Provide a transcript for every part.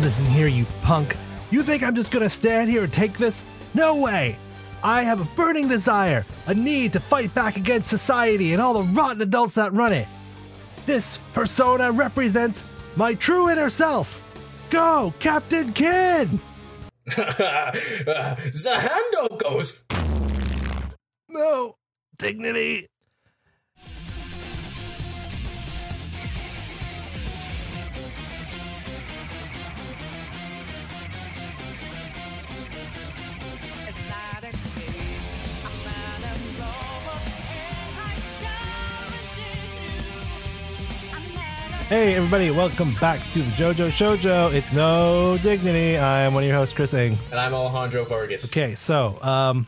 Listen here, you punk. You think I'm just gonna stand here and take this? No way! I have a burning desire, a need to fight back against society and all the rotten adults that run it. This persona represents my true inner self. Go, Captain Kid! the handle goes. No, dignity. Hey, everybody, welcome back to the JoJo Shoujo. It's No Dignity. I'm one of your hosts, Chris Ing. And I'm Alejandro Vargas. Okay, so um,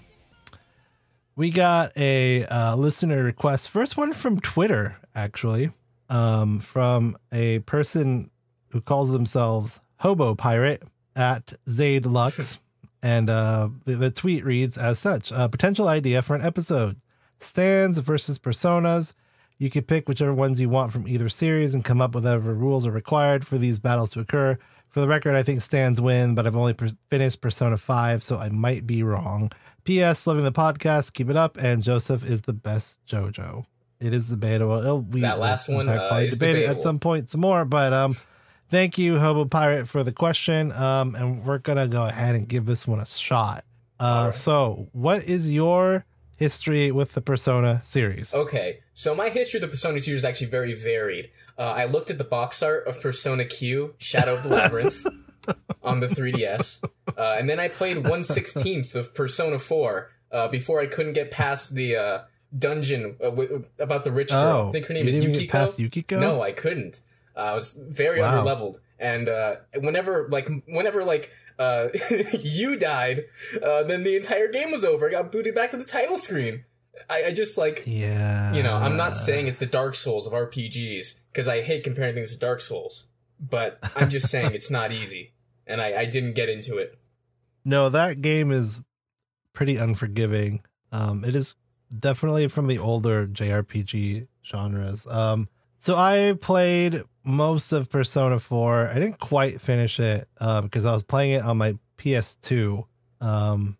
we got a uh, listener request. First one from Twitter, actually, um, from a person who calls themselves Hobo Pirate at Zaid Lux. and uh, the, the tweet reads as such a potential idea for an episode stands versus personas. You can pick whichever ones you want from either series and come up with whatever rules are required for these battles to occur. For the record, I think stands win, but I've only per- finished Persona 5, so I might be wrong. P.S. Loving the podcast, keep it up, and Joseph is the best JoJo. It is debatable. It'll- we That last one, fact, uh, probably debate it at some point some more, but um, thank you, Hobo Pirate, for the question. Um, and we're gonna go ahead and give this one a shot. Uh, Alright. so what is your history with the Persona series? Okay, so my history of the Persona series is actually very varied. Uh, I looked at the box art of Persona Q, Shadow of the Labyrinth, on the 3DS, uh, and then I played 1/16th of Persona 4 uh, before I couldn't get past the uh, dungeon uh, w- about the rich girl. Oh, I think her name is Yukiko. get past Yukiko? No, I couldn't. Uh, I was very Wow. underleveled, and uh, whenever like whenever like uh, you died, uh, then the entire game was over. I got booted back to the title screen. I, I just like Yeah. you know, I'm not saying it's the Dark Souls of RPGs because I hate comparing things to Dark Souls, but I'm just saying it's not easy, and I, I didn't get into it. No, that game is pretty unforgiving. Um, it is definitely from the older JRPG genres. Um, so I played most of Persona 4. I didn't quite finish it um, because I was playing it on my PS2. Um,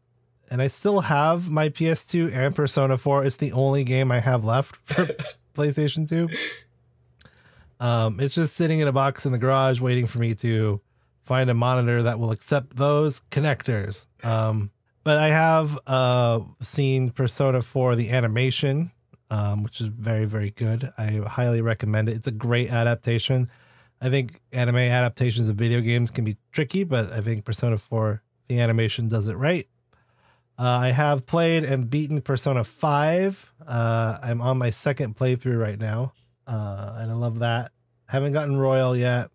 and I still have my PS2 and Persona 4. It's the only game I have left for PlayStation 2. Um, it's just sitting in a box in the garage waiting for me to find a monitor that will accept those connectors. Um, but I have uh, seen Persona 4, the animation, um, which is very, very good. I highly recommend it. It's a great adaptation. I think anime adaptations of video games can be tricky, but I think Persona 4, the animation does it right. Uh, I have played and beaten Persona 5. Uh, I'm on my second playthrough right now, uh, and I love that. Haven't gotten Royal yet.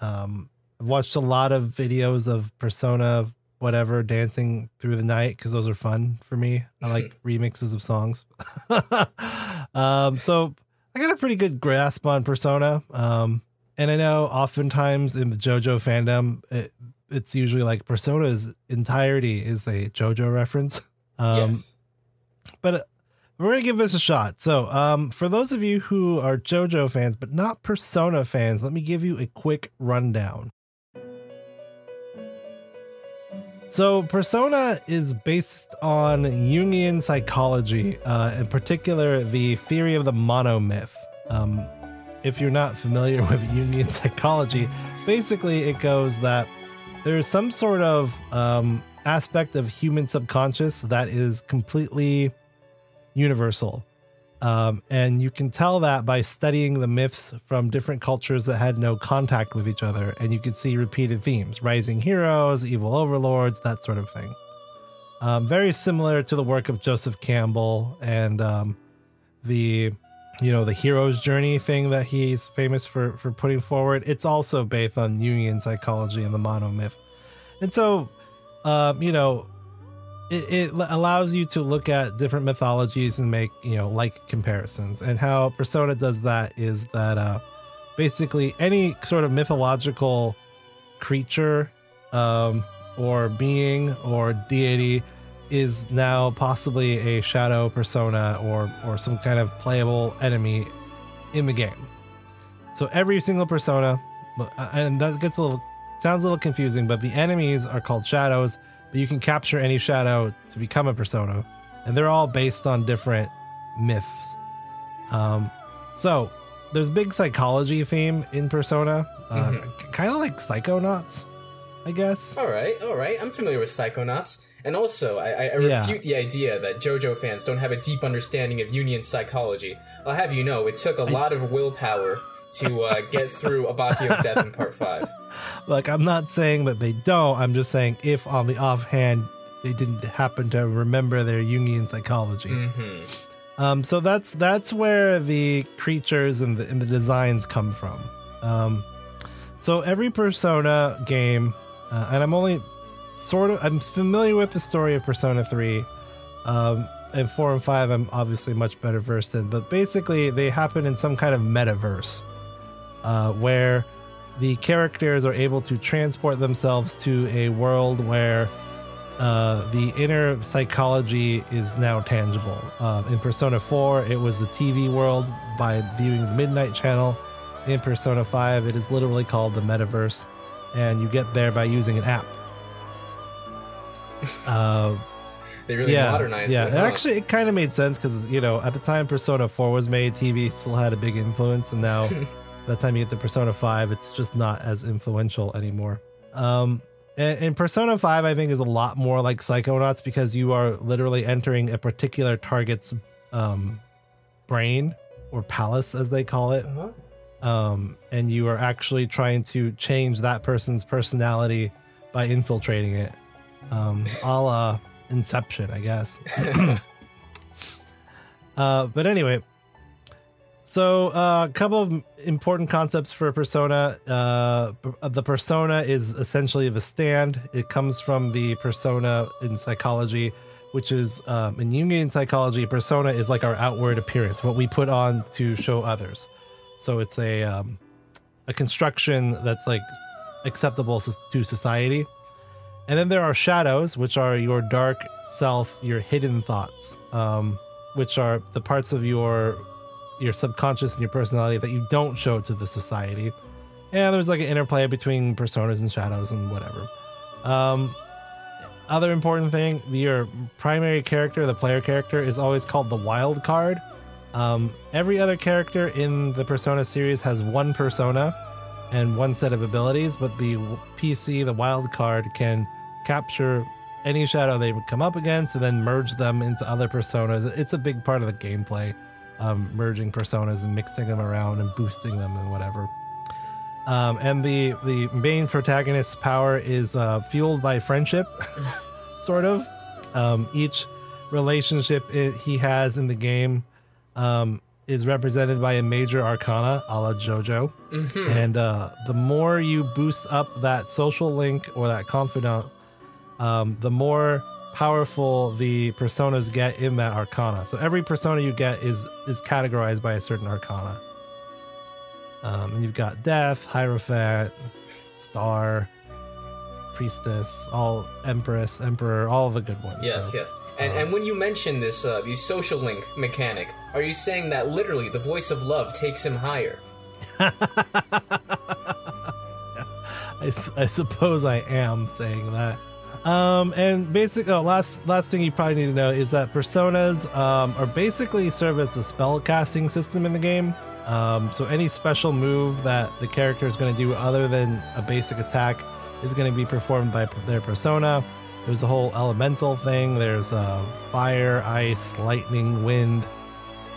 Um, I've watched a lot of videos of Persona, whatever, dancing through the night because those are fun for me. I like remixes of songs. um, so I got a pretty good grasp on Persona. Um, and I know oftentimes in the JoJo fandom, it, it's usually like Persona's entirety is a JoJo reference. Um, yes. but uh, we're gonna give this a shot. So, um, for those of you who are JoJo fans but not Persona fans, let me give you a quick rundown. So, Persona is based on Jungian psychology, uh, in particular, the theory of the monomyth. Um, if you're not familiar with Jungian psychology, basically it goes that there's some sort of um, aspect of human subconscious that is completely universal. Um, and you can tell that by studying the myths from different cultures that had no contact with each other. And you can see repeated themes rising heroes, evil overlords, that sort of thing. Um, very similar to the work of Joseph Campbell and um, the you know the hero's journey thing that he's famous for for putting forward it's also based on jungian psychology and the monomyth and so um you know it, it allows you to look at different mythologies and make you know like comparisons and how persona does that is that uh basically any sort of mythological creature um or being or deity is now possibly a shadow persona or or some kind of playable enemy in the game. So every single persona, uh, and that gets a little sounds a little confusing, but the enemies are called shadows, but you can capture any shadow to become a persona, and they're all based on different myths. Um, so there's a big psychology theme in Persona, uh, kind of like Psychonauts, I guess. All right, all right. I'm familiar with Psychonauts. And also, I, I I Yeah. refute the idea that JoJo fans don't have a deep understanding of Jungian psychology. I'll have you know, it took a lot of willpower to uh, get through Abbacchio's death in Part 5. Like, I'm not saying that they don't. I'm just saying if on the offhand they didn't happen to remember their Jungian psychology. hmm Um, so that's that's where the creatures and the, and the designs come from. Um, so every Persona game, uh, and I'm only sort of I'm familiar with the story of Persona Three, um, and four and five. I'm obviously much better versed in, but basically they happen in some kind of metaverse, uh, where the characters are able to transport themselves to a world where uh, the inner psychology is now tangible. Um, in Persona 4, it was the TV world by viewing the Midnight Channel. In Persona 5, it is literally called the Metaverse, and you get there by using an app. Uh, They really yeah, modernized yeah. it. And huh? Actually, it kind of made sense because you know at the time Persona 4 was made, TV still had a big influence, and now by the time you get to Persona 5, it's just not as influential anymore. Um, and, and Persona 5, I think, is a lot more like Psychonauts because you are literally entering a particular target's um, brain or palace, as they call it, Uh-huh. um, and you are actually trying to change that person's personality by infiltrating it, um, a la Inception, I guess. uh, but anyway, so uh, a couple of important concepts for persona. Uh, the persona is essentially the stand. It comes from the persona in psychology, which is um, in Jungian psychology. Persona is like our outward appearance, what we put on to show others. So it's a um, a construction that's like acceptable to society. And then there are shadows, which are your dark self, your hidden thoughts, um, which are the parts of your your subconscious and your personality that you don't show to the society. And there's like an interplay between personas and shadows and whatever. Um, other important thing, your primary character, the player character, is always called the wild card. Um, every other character in the Persona series has one persona and one set of abilities, but the PC, the wild card, can capture any shadow they would come up against and then merge them into other personas. It's a big part of the gameplay, um, merging personas and mixing them around and boosting them and whatever. Um, and the the main protagonist's power is uh, fueled by friendship, sort of. Um, each relationship i he has in the game um, is represented by a major arcana, a la JoJo. Mhm. And uh, the more you boost up that social link or that confidant, um, the more powerful the personas get in that arcana. So every persona you get is is categorized by a certain arcana. Um, and you've got Death, Hierophant, Star, Priestess, all Empress, Emperor, all the good ones. Yes, So- yes. And, and when you mention this, uh, the social link mechanic, are you saying that literally the voice of love takes him higher? I, I suppose I am saying that. Um, and basic, oh, last last thing you probably need to know is that personas um, are basically serve as the spell casting system in the game. Um, so any special move that the character is going to do other than a basic attack is going to be performed by their persona. There's the whole elemental thing. There's uh, fire, ice, lightning, wind,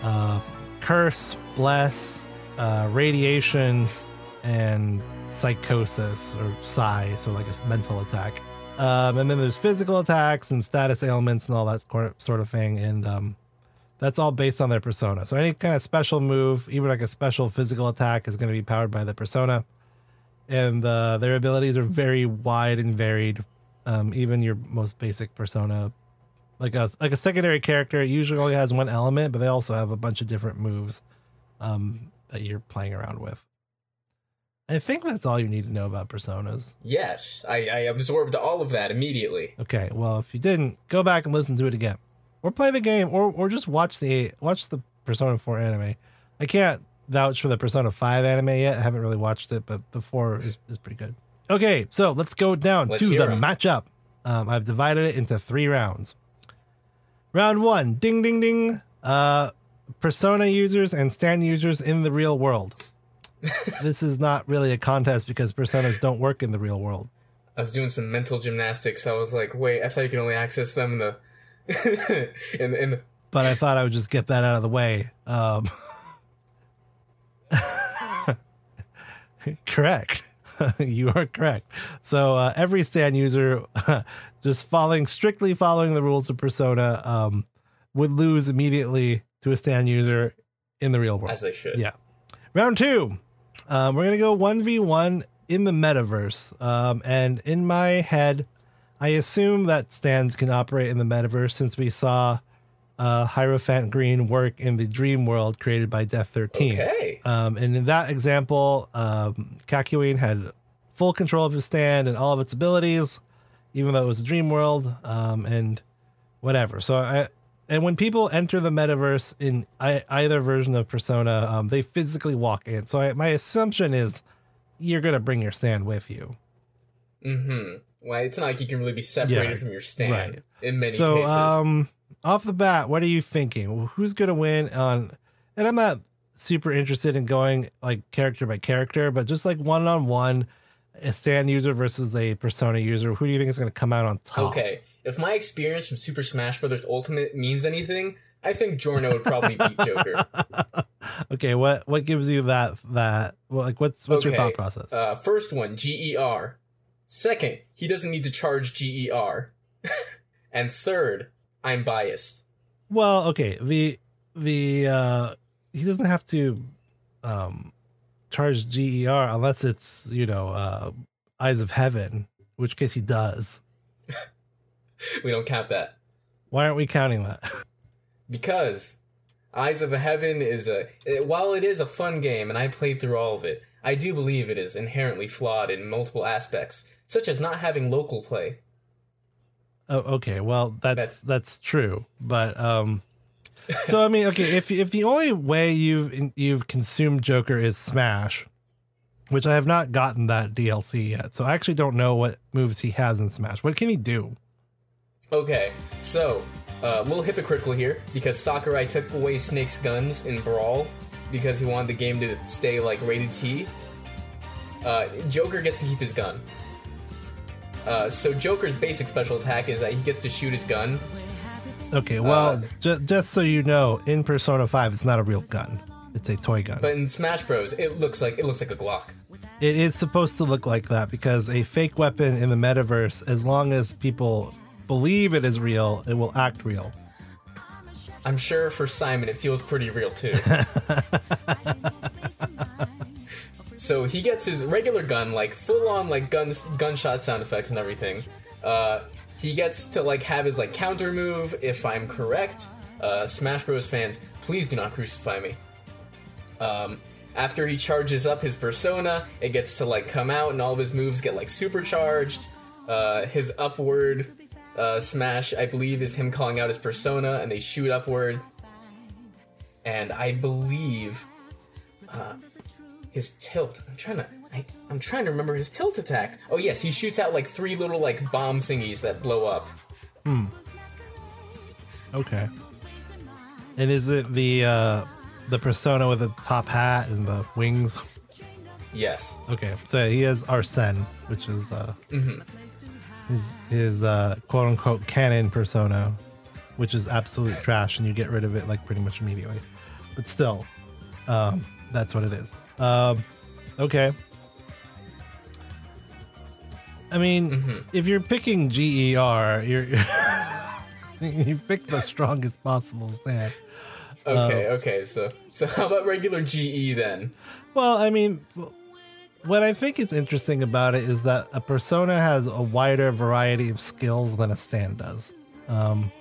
uh, curse, bless, uh, radiation, and psychosis or psi, so like a mental attack. Um, and then there's physical attacks and status ailments and all that sort of thing. And um, that's all based on their persona. So any kind of special move, even like a special physical attack, is going to be powered by the persona. And uh, their abilities are very wide and varied. Um, even your most basic persona, like a like a secondary character, usually only has one element, but they also have a bunch of different moves um, that you're playing around with. I think that's all you need to know about personas. Yes, I, I absorbed all of that immediately. Okay, well, if you didn't, go back and listen to it again, or play the game, or or just watch the watch the Persona Four anime. I can't vouch for the Persona Five anime yet. I haven't really watched it, but the four is is pretty good. Okay, so let's go down Let's to the the 'em. matchup. Um, I've divided it into three rounds. Round one, ding ding ding. Uh, persona users and stand users in the real world. this is not really a contest because personas don't work in the real world. I was doing some mental gymnastics. I was like, wait, I thought you could only access them in the in, in the but I thought I would just get that out of the way. Um, correct. you are correct. So uh, every stand user, just following strictly following the rules of Persona, um, would lose immediately to a stand user in the real world. as they should. Yeah. Round two. Um, we're gonna go one v one in the metaverse. Um, and in my head, I assume that stands can operate in the metaverse since we saw uh, Hierophant Green work in the dream world created by Death Thirteen. Okay. Um, and in that example, um, Kakyoin had full control of his stand and all of its abilities, even though it was a dream world, um, and whatever. So I, and when people enter the metaverse in I, either version of Persona, um, they physically walk in. So I, my assumption is you're gonna bring your stand with you. Mm-hmm. Well, it's not like you can really be separated Yeah, from your stand right. in many so cases. um, off the bat, what are you thinking? Who's gonna win on? And I'm not super interested in going like character by character, but just like one on one, a Stand user versus a persona user. Who do you think is gonna come out on top? okay, if my experience from Super Smash Bros. Ultimate means anything, I think Giorno would probably beat Joker. Okay. What what gives you that that? Well, like what's what's your thought process? Uh, first one, GER. Second, he doesn't need to charge GER. and third, I'm biased. Well, okay. The the uh he doesn't have to um charge GER unless it's, you know, uh Eyes of Heaven, which case he does. We don't count that. Why aren't we counting that? because Eyes of Heaven is a it- while it is a fun game and I played through all of it, I do believe it is inherently flawed in multiple aspects, such as not having local play. oh, okay. Well, that's That's- that's true. But um so I mean, okay, if if the only way you've you've consumed Joker is Smash, which I have not gotten that DLC yet. So I actually don't know what moves he has in Smash. What can he do? Okay, so uh, a little hypocritical here because Sakurai took away Snake's guns in Brawl because he wanted the game to stay like rated T. Uh, Joker gets to keep his gun. Uh, so Joker's basic special attack is that he gets to shoot his gun. Okay, well, Uh, ju- just so you know, in Persona 5 it's not a real gun. It's a toy gun. But in Smash Bros, it looks like it looks like a Glock. It is supposed to look like that because a fake weapon in the metaverse, as long as people believe it is real, it will act real. I'm sure for Simon it feels pretty real too. so he gets his regular gun, like full on like guns gunshot sound effects and everything. Uh, he gets to like have his like counter move, if I'm correct. Uh, Smash Bros fans, please do not crucify me. Um, after he charges up his persona, it gets to like come out and all of his moves get like supercharged. Uh, his upward uh, smash, I believe, is him calling out his persona and they shoot upward. And I believe uh, his tilt. I'm trying to. I, I'm trying to remember his tilt attack. Oh yes, he shoots out like three little like bomb thingies that blow up. Hmm. Okay. And is it the uh the persona with the top hat and the wings? Yes. Okay, so he has Arsene, which is uh his his uh quote unquote canon persona, which is absolute trash, and you get rid of it like pretty much immediately. But still, um, that's what it is. Um, okay. I mean, if you're picking GER, you're you pick the strongest possible stand. Okay. okay. So so how about regular GE then? Well, I mean, what I think is interesting about it is that a persona has a wider variety of skills than a stand does. Um,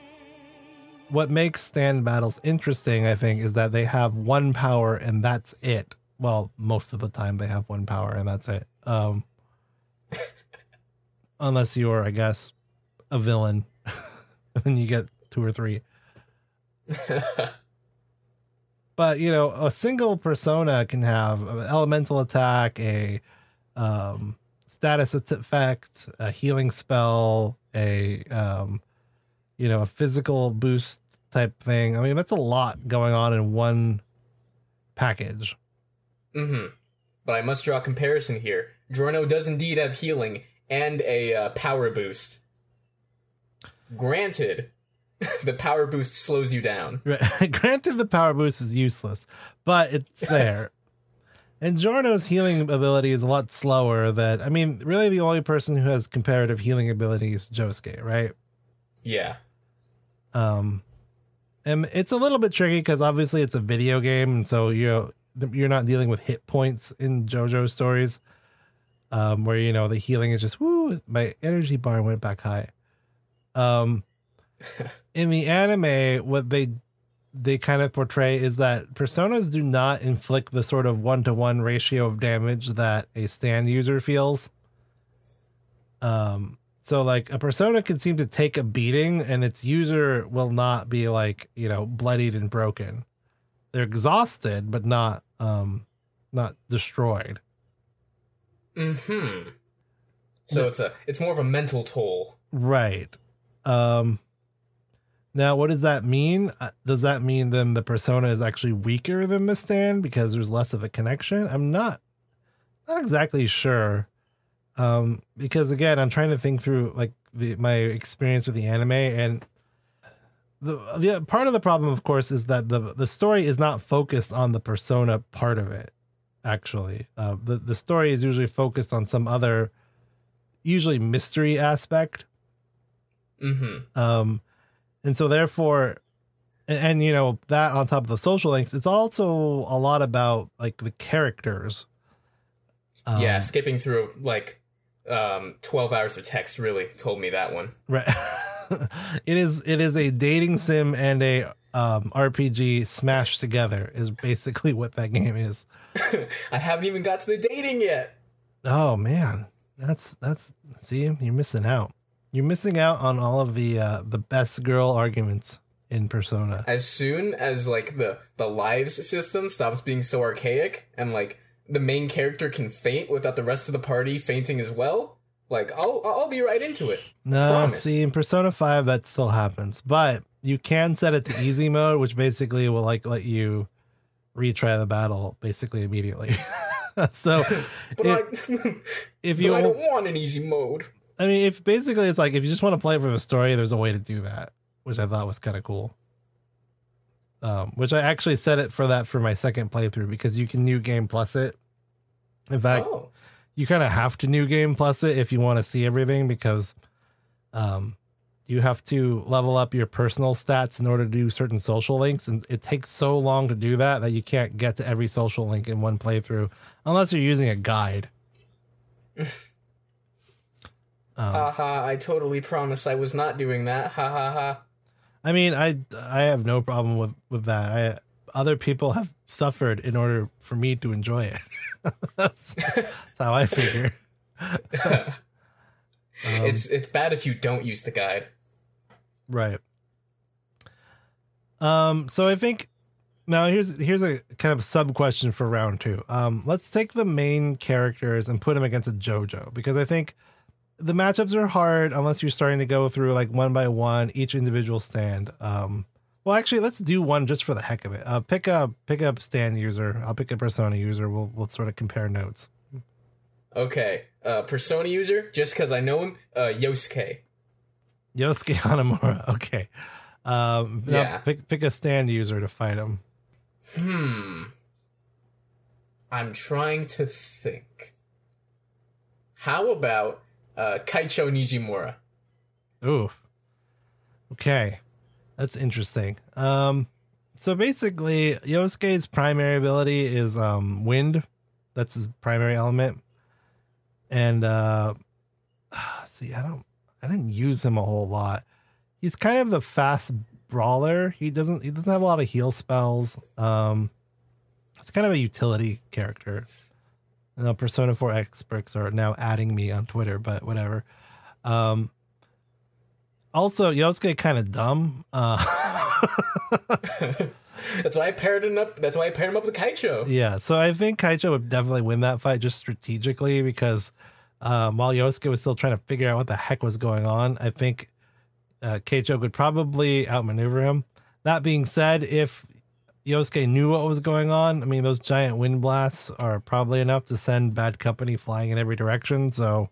what makes stand battles interesting, I think, is that they have one power and that's it. Well, most of the time they have one power and that's it. Um, unless you're, I guess, a villain, and you get two or three. but you know a single persona can have an elemental attack a um, status effect, a healing spell, a um, you know, a physical boost type thing. I mean, that's a lot going on in one package. Mm-hmm. But I must draw a comparison here. Giorno does indeed have healing and a uh, power boost. Granted, the power boost slows you down. Right. Granted, the power boost is useless, but it's there. and Giorno's healing ability is a lot slower. That I mean, really, the only person who has comparative healing ability is Josuke, right? Yeah. Um, and it's a little bit tricky because obviously it's a video game, and so you know you're not dealing with hit points in JoJo stories, um, where you know the healing is just woo, my energy bar went back high. Um, in the anime, what they they kind of portray is that personas do not inflict the sort of one to one ratio of damage that a stand user feels. Um, so like a persona can seem to take a beating and its user will not be like, you know, bloodied and broken. They're exhausted, but not um not destroyed. Mm-hmm. So it's a it's more of a mental toll. Right. Um now what does that mean? Uh, Does that mean then the persona is actually weaker than the stand because there's less of a connection? I'm not not exactly sure. Um because again, I'm trying to think through like the my experience with the anime and the, the part of the problem of course is that the the story is not focused on the persona part of it actually. Uh the the story is usually focused on some other usually mystery aspect Mm-hmm. um and so therefore and, and you know that on top of the social links it's also a lot about like the characters um, yeah, skipping through like um 12 hours of text really told me that one. right it is it is a dating sim and a um rpg smashed together is basically what that game is I haven't even got to the dating yet. oh man that's that's see you're missing out you're missing out on all of the uh the best girl arguments in persona As soon as like the the lives system stops being so archaic and like the main character can faint without the rest of the party fainting as well, like I'll I'll be right into it. No, Promise. see, in Persona 5, that still happens. But you can set it to easy mode, which basically will like let you retry the battle basically immediately. so if, I if you I don't want an easy mode. I mean if basically it's like if you just want to play for the story, there's a way to do that, which I thought was kind of cool. Um, which I actually set it for that for my second playthrough because you can new game plus it. In fact, Oh. you kind of have to new game plus it if you want to see everything because um you have to level up your personal stats in order to do certain social links and it takes so long to do that that you can't get to every social link in one playthrough unless you're using a guide um, Haha, I totally promise I was not doing that. Ha ha ha. i mean i i have no problem with with that i other people have suffered in order for me to enjoy it that's, that's how i figure Um, it's it's bad if you don't use the guide. Right. Um, so I think now here's here's a kind of sub question for round two. Um, let's take the main characters and put them against a JoJo because I think the matchups are hard unless you're starting to go through like one by one each individual stand. Um, well, actually, let's do one just for the heck of it. Uh, pick a pick up stand user. I'll pick a persona user. We'll we'll sort of compare notes. Okay, uh, Persona user, just because I know him, uh, Yosuke. Yosuke Hanamura. Okay. Um, Yeah. pick pick a stand user to fight him. Hmm. I'm trying to think. How about uh, Keicho Nijimura? Ooh. Okay. That's interesting. Um so basically Yosuke's primary ability is um wind. That's his primary element. And uh see, I don't I didn't use him a whole lot. He's kind of the fast brawler. He doesn't he doesn't have a lot of heal spells. Um it's kind of a utility character. I know Persona 4 experts are now adding me on Twitter, but whatever. Um also, Yosuke kind of dumb. Uh, that's why I paired him up. That's why I paired him up with Keicho. yeah, so I think Keicho would definitely win that fight just strategically because um, while Yosuke was still trying to figure out what the heck was going on, I think uh, Keicho could probably outmaneuver him. That being said, if Yosuke knew what was going on, I mean, those giant wind blasts are probably enough to send bad company flying in every direction. So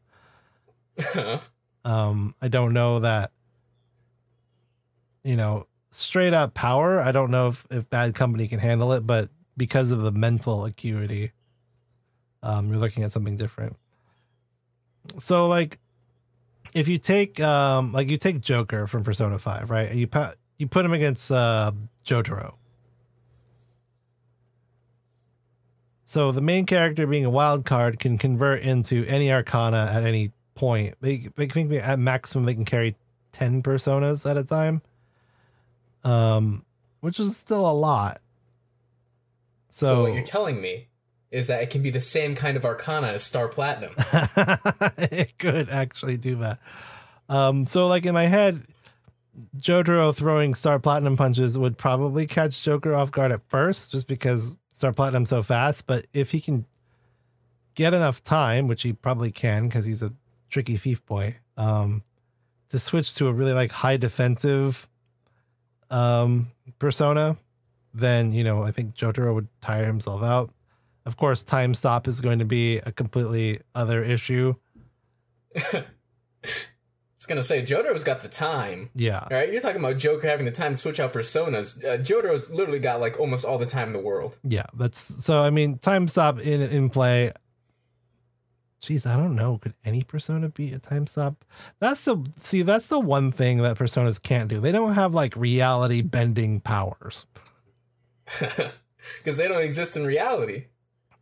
um, I don't know that, you know, straight up power. I don't know if, if bad company can handle it, but because of the mental acuity, um, you're looking at something different. So, like, if you take, um, like, you take Joker from Persona Five, right? And you put you put him against uh, Jotaro. So the main character being a wild card can convert into any arcana at any point. They they think they, at maximum they can carry ten personas at a time. Um, which is still a lot. So, So, what you're telling me is that it can be the same kind of arcana as Star Platinum. it could actually do that. Um, so like in my head, Jotaro throwing Star Platinum punches would probably catch Joker off guard at first, just because Star Platinum's so fast. But if he can get enough time, which he probably can, because he's a tricky thief boy, um, to switch to a really like high defensive um persona, then you know I think Jotaro would tire himself out. Of course, time stop is going to be a completely other issue. I was gonna say Jotaro's got the time. Yeah. Right, you're talking about Joker having the time to switch out personas. Uh, Jotaro's literally got like almost all the time in the world. Yeah, that's so. I mean, time stop in in play. Jeez, I don't know. Could any persona be a time stop? That's the see. That's the one thing that personas can't do. They don't have like reality bending powers. Because they don't exist in reality.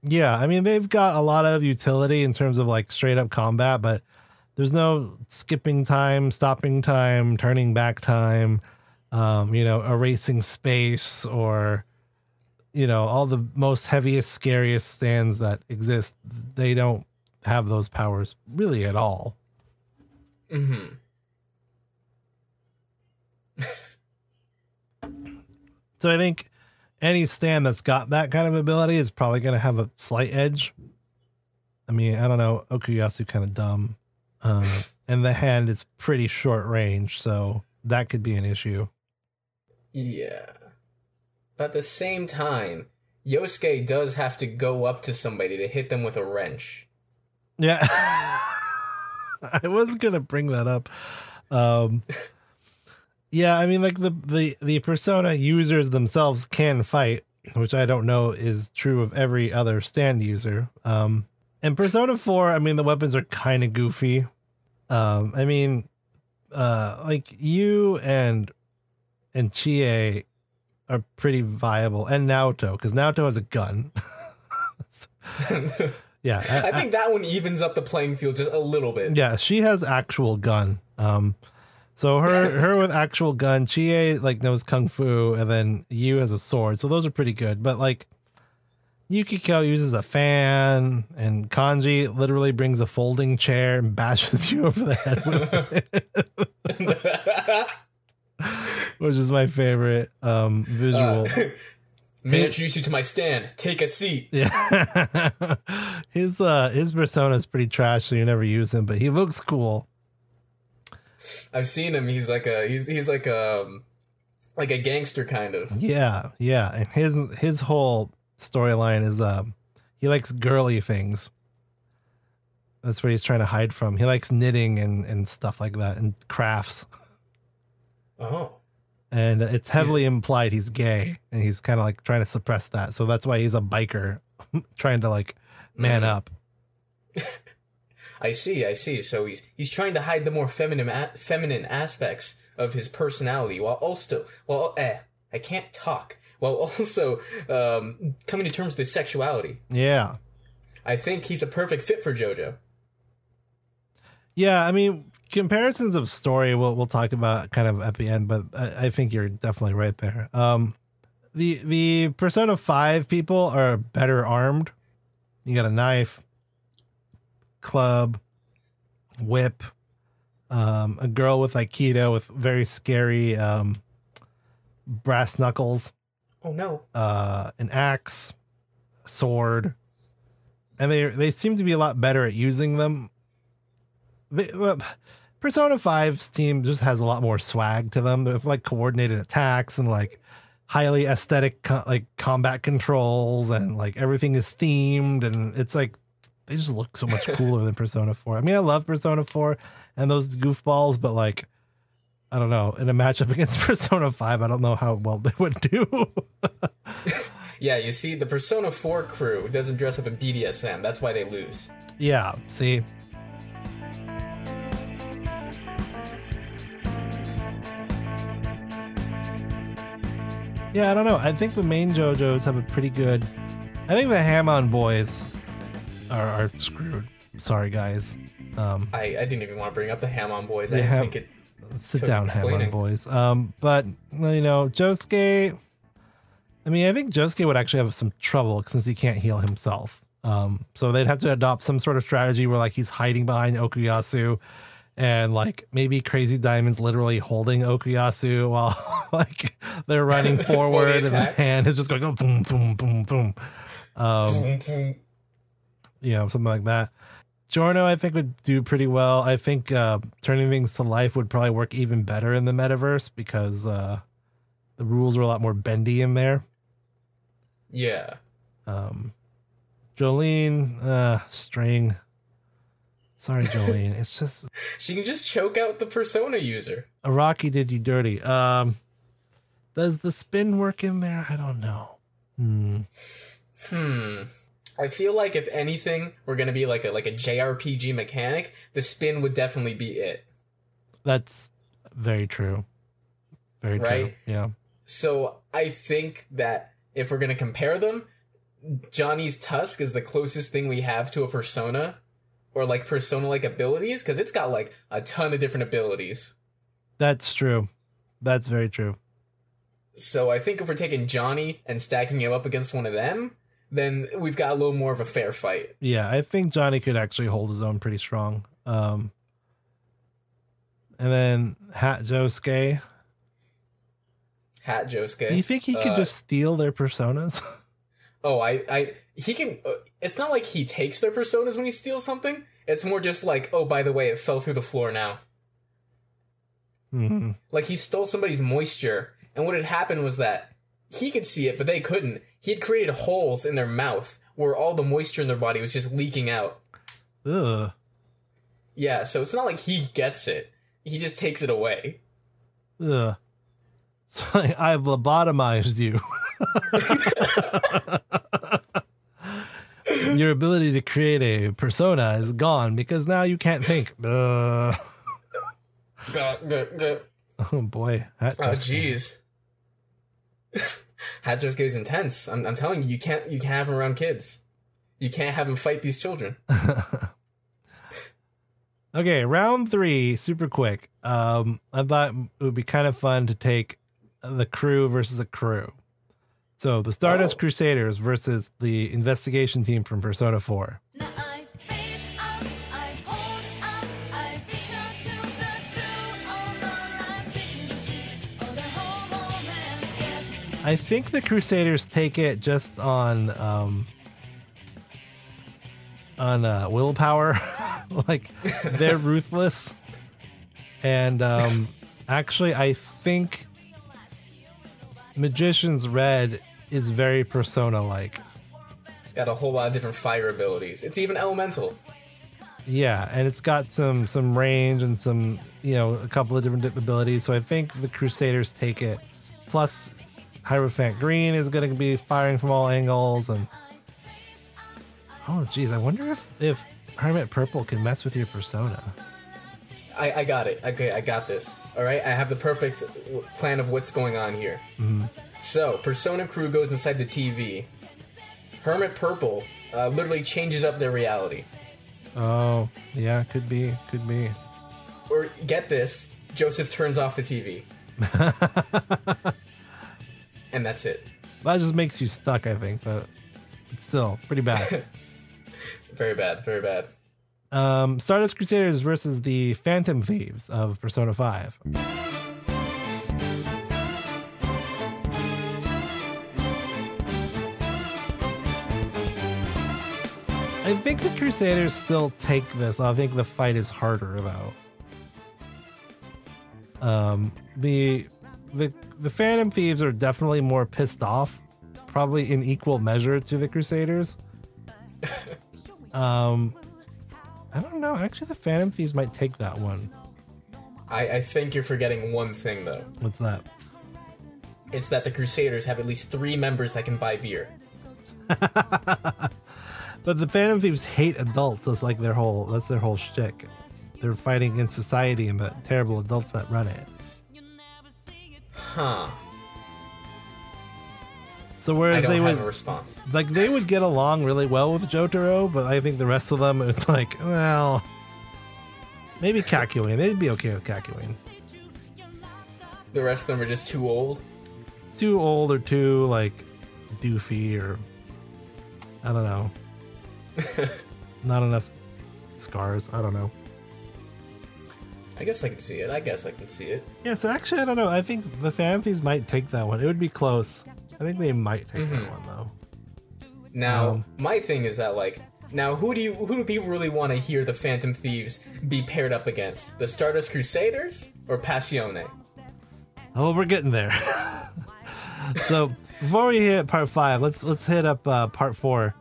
Yeah, I mean they've got a lot of utility in terms of like straight up combat, but there's no skipping time, stopping time, turning back time, um, you know, erasing space or you know, all the most heaviest, scariest stands that exist. They don't have those powers really at all. hmm So I think any stand that's got that kind of ability is probably going to have a slight edge. I mean, I don't know. Okuyasu kind of dumb. Uh, and the hand is pretty short range, so that could be an issue. Yeah. But at the same time, Yosuke does have to go up to somebody to hit them with a wrench. Yeah. I was going to bring that up. Um, yeah, I mean, like the, the, the persona users themselves can fight, which I don't know is true of every other stand user. Um, and Persona 4, I mean, the weapons are kind of goofy. Um, I mean, uh, like you and and Chie are pretty viable, and Naoto because Naoto has a gun. yeah, I think that one evens up the playing field just a little bit. yeah, she has actual gun. Um, so her her with actual gun, Chie like knows kung fu, and then Yu has a sword. So those are pretty good. But like Yukiko uses a fan, and Kanji literally brings a folding chair and bashes you over the head with it, which is my favorite um, visual. May I introduce you to my stand? Take a seat. Yeah, his uh his persona is pretty trash, so you never use him, but he looks cool. I've seen him. He's like a he's he's like a like a gangster kind of. Yeah, yeah, and his his whole storyline is um he likes girly things. That's what he's trying to hide from. He likes knitting and and stuff like that and crafts. Oh. And it's heavily implied he's gay and he's kind of like trying to suppress that. So that's why he's a biker trying to like man Mhm. up. I see, I see. So he's he's trying to hide the more feminine a- feminine aspects of his personality while also well eh I can't talk while also um, coming to terms with his sexuality. Yeah. I think he's a perfect fit for JoJo. Yeah, I mean, comparisons of story we'll we'll talk about kind of at the end, but I, I think you're definitely right there. Um, the the Persona Five people are better armed. You got a knife, club, whip, um, a girl with aikido with very scary um, brass knuckles, Oh no. uh, an axe, sword, and they they seem to be a lot better at using them They- well, Persona 5's team just has a lot more swag to them. They have like coordinated attacks and like highly aesthetic co- like combat controls and like everything is themed and it's like they just look so much cooler than Persona 4. I mean, I love Persona 4 and those goofballs, but like I don't know, in a matchup against Persona 5, I don't know how well they would do. Yeah, you see, the Persona 4 crew doesn't dress up in BDSM. That's why they lose. yeah, see. Yeah, I don't know. I think the main JoJo's have a pretty good. I think the Hamon boys are, are screwed. Sorry, guys. Um, I, I didn't even want to bring up the Hamon boys. They I have- think it. sit down, Hamon explaining. boys. Um, but you know, Josuke. I mean, I think Josuke would actually have some trouble since he can't heal himself. Um, so they'd have to adopt some sort of strategy where like he's hiding behind Okuyasu, and like maybe Crazy Diamond's literally holding Okuyasu while like they're running forward, and the hand is just going boom, boom, boom, boom. Um, Boom, boom. You know, something like that. Giorno, I think, would do pretty well. I think uh, turning things to life would probably work even better in the metaverse because uh, the rules are a lot more bendy in there. Yeah. Um, Jolyne, uh, string. Sorry, Jolyne. it's just She can just choke out the Persona user. Araki did you dirty. Um, does the spin work in there? I don't know. Hmm. Hmm. I feel like if anything, we're gonna be like a like a JRPG mechanic. The spin would definitely be it. That's very true. Very true. Right? Yeah. So I think that if we're gonna compare them, Johnny's Tusk is the closest thing we have to a persona, or like persona like abilities, because it's got like a ton of different abilities. That's true. That's very true. So I think if we're taking Johnny and stacking him up against one of them, then we've got a little more of a fair fight. Yeah, I think Johnny could actually hold his own pretty strong. Um, and then Hat Josuke. Hat Josuke. Do you think he could Uh, just steal their personas? Oh, I, I, he can. Uh, it's not like he takes their personas when he steals something. It's more just like, oh, by the way, it fell through the floor now. Hmm. Like he stole somebody's moisture, and what had happened was that he could see it, but they couldn't. He had created holes in their mouth where all the moisture in their body was just leaking out. Ugh. Yeah, so it's not like he gets it. He just takes it away. Ugh. So I, I've lobotomized you. Your ability to create a persona is gone because now you can't think. Oh boy. Hat Oh, ah, jeez. Hat just gets intense. I'm, I'm telling you, you can't you can't have him around kids. You can't have him fight these children. Okay, round three, super quick. Um, I thought it would be kind of fun to take the crew versus a crew. So the Stardust Oh. Crusaders versus the investigation team from Persona 4. I think the Crusaders take it just on um on uh willpower. like they're ruthless. And um actually I think Magician's Red is very persona like. It's got a whole lot of different fire abilities. It's even elemental. Yeah, and it's got some some range and some you know a couple of different abilities. So I think the Crusaders take it. Plus, Hierophant Green is going to be firing from all angles, and oh geez, I wonder if if Hermit Purple can mess with your persona. I, I got it. Okay, I got this. All right, I have the perfect plan of what's going on here. So, Persona Crew goes inside the TV. Hermit Purple uh, literally changes up their reality. Oh yeah, could be, could be. Or get this, Joseph turns off the TV. and that's it. That just makes you stuck, I think, but it's still pretty bad. Very bad. Very bad. um, Stardust Crusaders versus the Phantom Thieves of Persona Five. I think the Crusaders still take this. I think the fight is harder though. Um, the the the Phantom Thieves are definitely more pissed off, probably in equal measure to the Crusaders. um, I don't know. Actually, the Phantom Thieves might take that one. I, I think you're forgetting one thing though. What's that? It's that the Crusaders have at least three members that can buy beer. But the Phantom Thieves hate adults. That's like their whole. That's their whole shtick. They're fighting in society and the terrible adults that run it. Huh. So whereas they would response. like they would get along really well with Jotaro, but I think the rest of them is like, well, maybe Kakyoin. They'd be okay with Kakyoin. The rest of them are just too old. Too old or too like doofy or I don't know. Not enough scars. I don't know. I guess I can see it. I guess I can see it. Yeah, so actually, I don't know. I think the Phantom Thieves might take that one. It would be close. I think they might take that one though. Now, Um, my thing is that like, now who do you who do people really want to hear the Phantom Thieves be paired up against? The Stardust Crusaders or Passione? Oh, we're getting there. so before we hit part five, let's let's hit up uh, part four.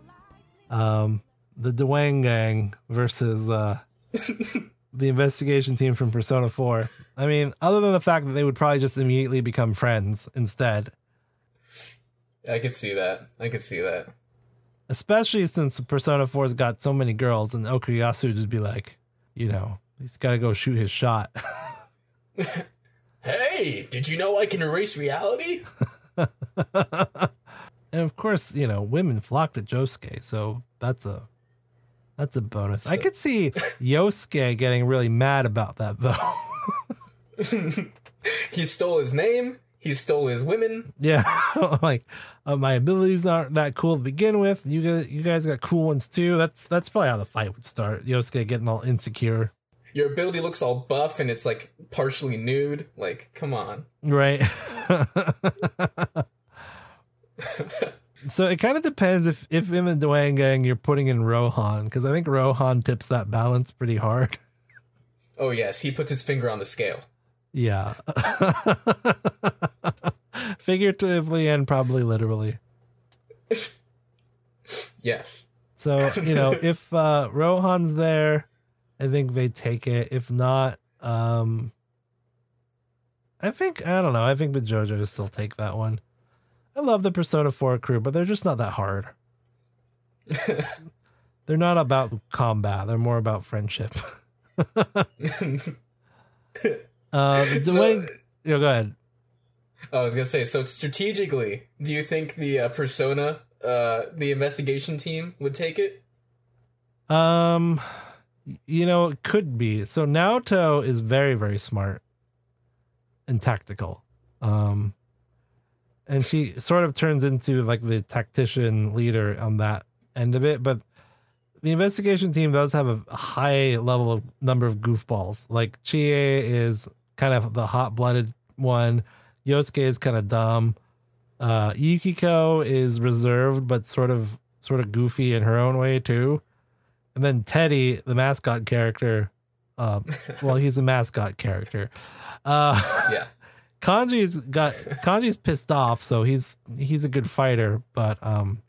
Um, the Dwang Gang versus uh, the investigation team from Persona Four. I mean, other than the fact that they would probably just immediately become friends instead, I could see that. I could see that. especially since Persona 4's got so many girls, and Okuyasu would just be like, you know, he's got to go shoot his shot. Hey, did you know I can erase reality? And of course, you know, women flock to Josuke, so that's a that's a bonus. I could see Yosuke getting really mad about that though. He stole his name. He stole his women. yeah, like uh, my abilities aren't that cool to begin with. You guys, you guys got cool ones too. That's that's probably how the fight would start. Yosuke getting all insecure, Your ability looks all buff and it's like partially nude. Like, come on. right? So it kind of depends if if in the Dwang gang you're putting in Rohan because I think Rohan tips that balance pretty hard. Oh yes, he puts his finger on the scale. Yeah. Figuratively and probably literally. Yes. So, you know, if uh Rohan's there, I think they take it. If not, um I think I don't know. I think the JoJo's still take that one. I love the Persona 4 crew, but they're just not that hard. they're not about combat. They're more about friendship. uh the So- way yeah, go ahead. I was gonna say, so strategically, do you think the uh, persona, uh, the investigation team would take it? Um, you know, it could be. So Naoto is very, very smart and tactical. Um, and she sort of turns into like the tactician leader on that end of it. But the investigation team does have a high level of number of goofballs. Like Chie is kind of the hot blooded one. Yosuke is kind of dumb. Uh, Yukiko is reserved but sort of sort of goofy in her own way too. And then Teddy, the mascot character, uh, well, he's a mascot character. Uh, Yeah. Kanji's got Kanji's pissed off, so he's he's a good fighter, but um,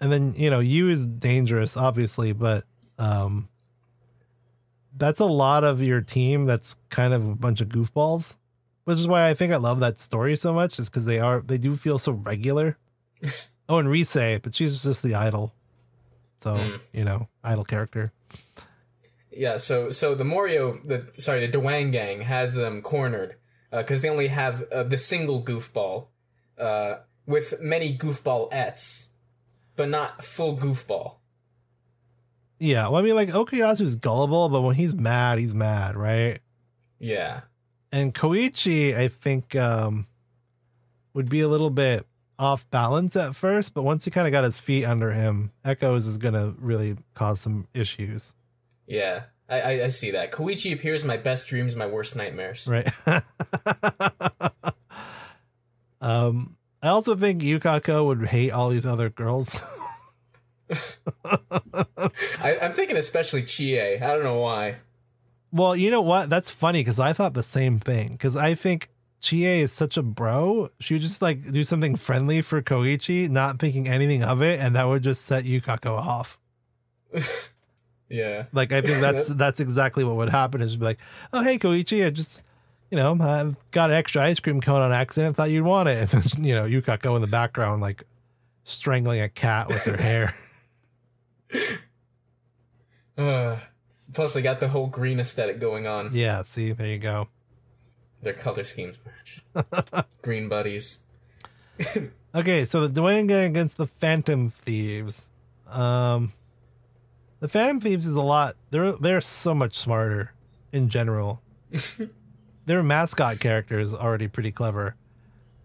and then you know Yu is dangerous, obviously, but um, that's a lot of your team. That's kind of a bunch of goofballs, which is why I think I love that story so much, is because they are they do feel so regular. oh, and Rise, but she's just the idol, so Mm. you know, idol character. Yeah, so so the Morioh, the sorry, the Dwang gang has them cornered because they only have uh, the single goofball, uh, with many goofball ets, but not full goofball. Yeah, well, I mean, like Okuyasu's gullible, but when he's mad, he's mad, right? Yeah, and Koichi, I think, um, would be a little bit off balance at first, but once he kind of got his feet under him, Echoes is gonna really cause some issues, yeah, I, I I see that. Koichi appears in my best dreams, my worst nightmares. right? um, I also think Yukako would hate all these other girls. I, am thinking especially Chie. I don't know why. Well, you know what? That's funny because I thought the same thing. Because I think Chie is such a bro. She would just like do something friendly for Koichi, not thinking anything of it, and that would just set Yukako off. Yeah. Like I think that's that's exactly what would happen. Is be like, "Oh hey Koichi, I just you know I've got an extra ice cream cone on accident. I thought you'd want it." And then you know Yukako in the background like strangling a cat with her hair. Uh, plus, they got the whole green aesthetic going on. yeah. See, there you go. Their color schemes match. green buddies. Okay, so the Dwayne gang against the Phantom Thieves. Um, the Phantom Thieves is a lot. They're they're so much smarter in general. Their mascot character is already pretty clever.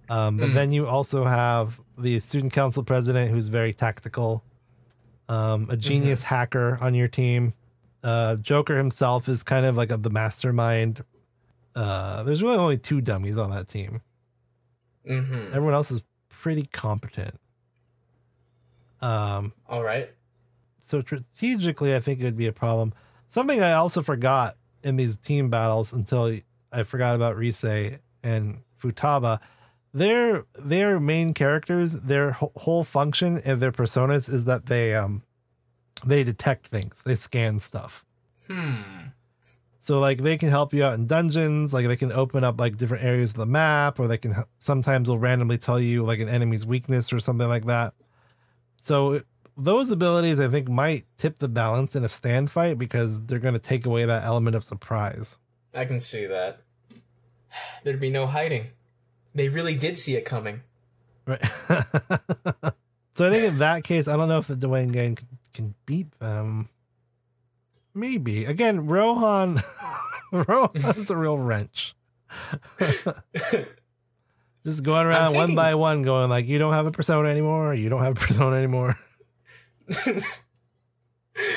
Um, but then you also have the student council president who's very tactical. Um, a genius hacker on your team. Uh, Joker himself is kind of like the mastermind. Uh, there's really only two dummies on that team. Mm-hmm. Everyone else is pretty competent. Um, All right. So strategically, I think it would be a problem. Something I also forgot in these team battles until I forgot about Rise and Futaba. Their their main characters, their whole function and their personas is that they um they detect things, they scan stuff. Hmm. So like they can help you out in dungeons, like they can open up like different areas of the map, or they can sometimes will randomly tell you like an enemy's weakness or something like that. So those abilities I think might tip the balance in a stand fight because they're going to take away that element of surprise. I can see that. There'd be no hiding. They really did see it coming. Right. so I think in that case, I don't know if the Dwayne gang can, can beat them. Maybe again, Rohan. Rohan's a real wrench. Just going around one by one, going like, "You don't have a persona anymore. You don't have a persona anymore."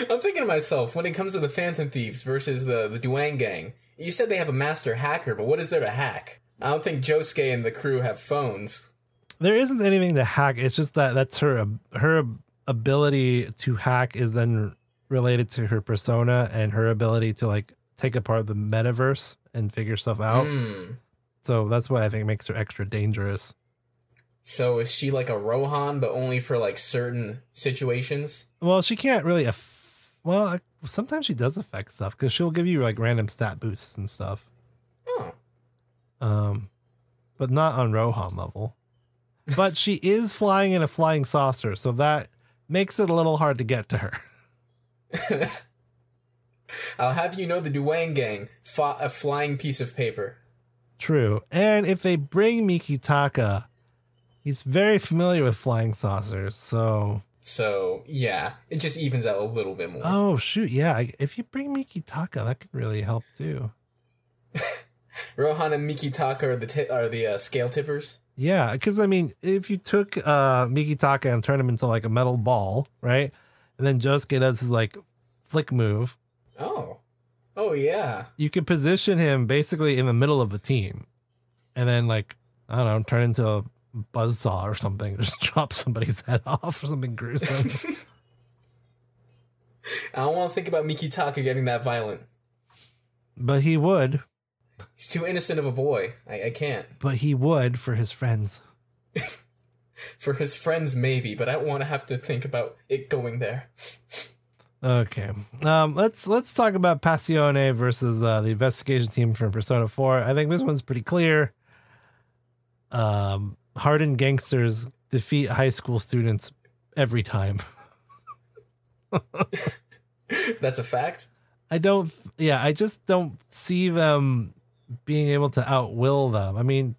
I'm thinking to myself, when it comes to the Phantom Thieves versus the, the Duane Gang, you said they have a master hacker, but what is there to hack? I don't think Josuke and the crew have phones. There isn't anything to hack. It's just that that's her her ability to hack is then related to her persona and her ability to like take apart the metaverse and figure stuff out. Hmm. So that's what I think makes her extra dangerous. So is she like a Rohan, but only for like certain situations? Well, she can't really. Aff- well, sometimes she does affect stuff because she'll give you like random stat boosts and stuff. Oh. Um, but not on Rohan level. But she is flying in a flying saucer, so that makes it a little hard to get to her. I'll have you know the Duane Gang fought a flying piece of paper. True. And if they bring Mikitaka, he's very familiar with flying saucers. So, So, yeah, it just evens out a little bit more. oh shoot, yeah. If you bring Mikitaka, that could really help too. Rohan and Mikitaka are the ti- are the uh, scale tippers. Yeah, because I mean, if you took uh Mikitaka and turned him into like a metal ball, right? And then Josuke does his like flick move, Oh. Oh, yeah. you could position him basically in the middle of the team. And then like, I don't know, turn into a buzzsaw or something, just chop somebody's head off or something gruesome. I don't want to think about Mikitaka getting that violent. but he would. He's too innocent of a boy. I, I can't. But he would for his friends. For his friends, maybe, but I don't want to have to think about it going there. Okay. Um, let's let's talk about Passione versus uh, the investigation team from Persona 4. I think this one's pretty clear. Um, hardened gangsters defeat high school students every time. That's a fact. I don't yeah, I just don't see them being able to outwill them. I mean,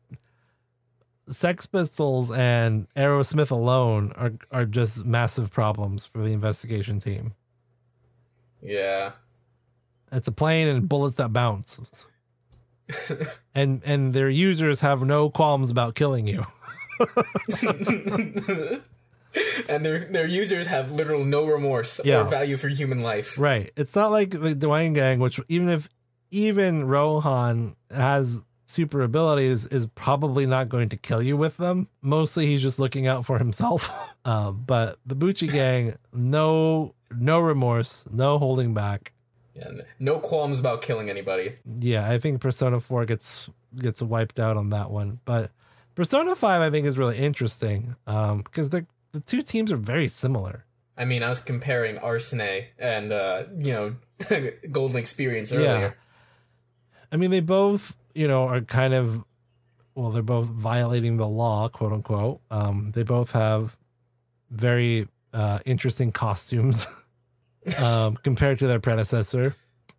Sex Pistols and Aerosmith alone are are just massive problems for the investigation team. Yeah. It's a plane and bullets that bounce. and and their users have no qualms about killing you. and their their users have literal no remorse Yeah. or value for human life. Right. It's not like the Dwayne Gang, which even if even Rohan has super abilities, is probably not going to kill you with them. Mostly he's just looking out for himself. uh, but the Bucci Gang, no no remorse, no holding back. Yeah, no qualms about killing anybody. Yeah, I think Persona 4 gets gets wiped out on that one. But Persona 5 I think is really interesting um because the the two teams are very similar. I mean, I was comparing Arsene and uh, you know Golden Experience earlier. Yeah. I mean, they both, you know, are kind of, well, they're both violating the law, quote unquote. Um, they both have very uh, interesting costumes um, compared to their predecessor.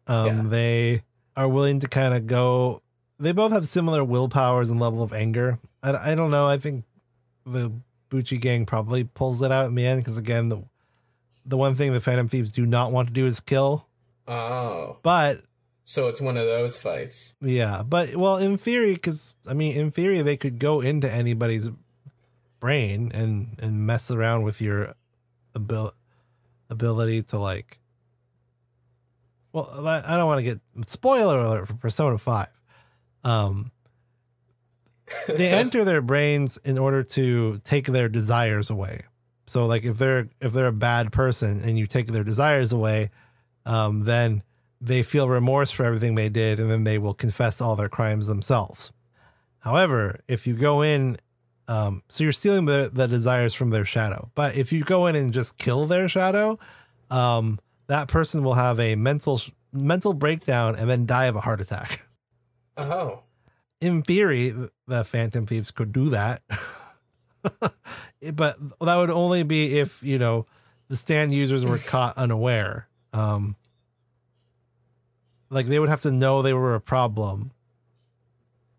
Um, Yeah. They are willing to kind of go. They both have similar willpowers and level of anger. I, I don't know. I think the Bucci gang probably pulls it out in the end because again, the the one thing the Phantom Thieves do not want to do is kill. Oh, But so it's one of those fights. Yeah, but well, in theory, because I mean, in theory, they could go into anybody's brain and and mess around with your abil- ability to like. Well, I don't want to get spoiler alert for Persona Five. Um, they enter their brains in order to take their desires away. So, like, if they're if they're a bad person and you take their desires away, um, then they feel remorse for everything they did and then they will confess all their crimes themselves. However, if you go in, um, so you're stealing the, the desires from their shadow, but if you go in and just kill their shadow, um, that person will have a mental mental breakdown and then die of a heart attack. Oh, In theory, the Phantom Thieves could do that, but that would only be if you know the stand users were caught unaware. Um, like they would have to know they were a problem.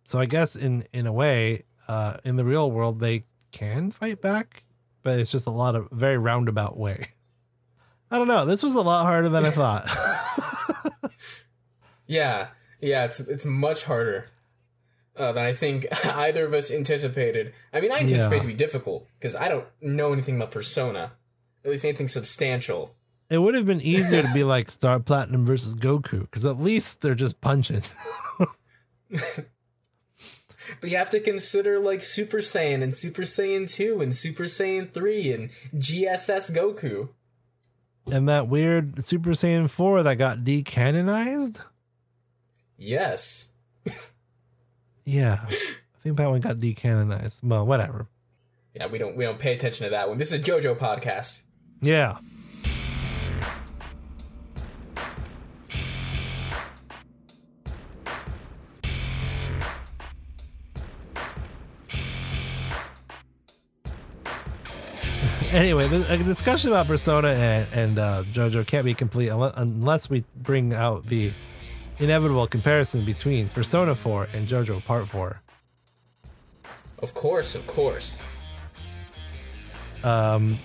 So I guess in in a way, uh, in the real world, they can fight back, but it's just a lot of very roundabout way. I don't know. This was a lot harder than I thought. yeah, yeah. It's it's much harder uh, than I think either of us anticipated. I mean, I anticipated Yeah. to be difficult because I don't know anything about Persona, at least anything substantial. it would have been easier to be like Star Platinum versus Goku because at least they're just punching. But you have to consider like Super Saiyan and Super Saiyan 2 and Super Saiyan 3 and GSS Goku. and that weird Super Saiyan 4 that got decanonized? Yes. Yeah. I think that one got decanonized. Well, whatever. Yeah, we don't we don't pay attention to that one. This is a JoJo podcast. Yeah. Anyway, the, a discussion about Persona and, and uh, JoJo can't be complete unless we bring out the inevitable comparison between Persona 4 and JoJo Part 4. Of course, of course. Um,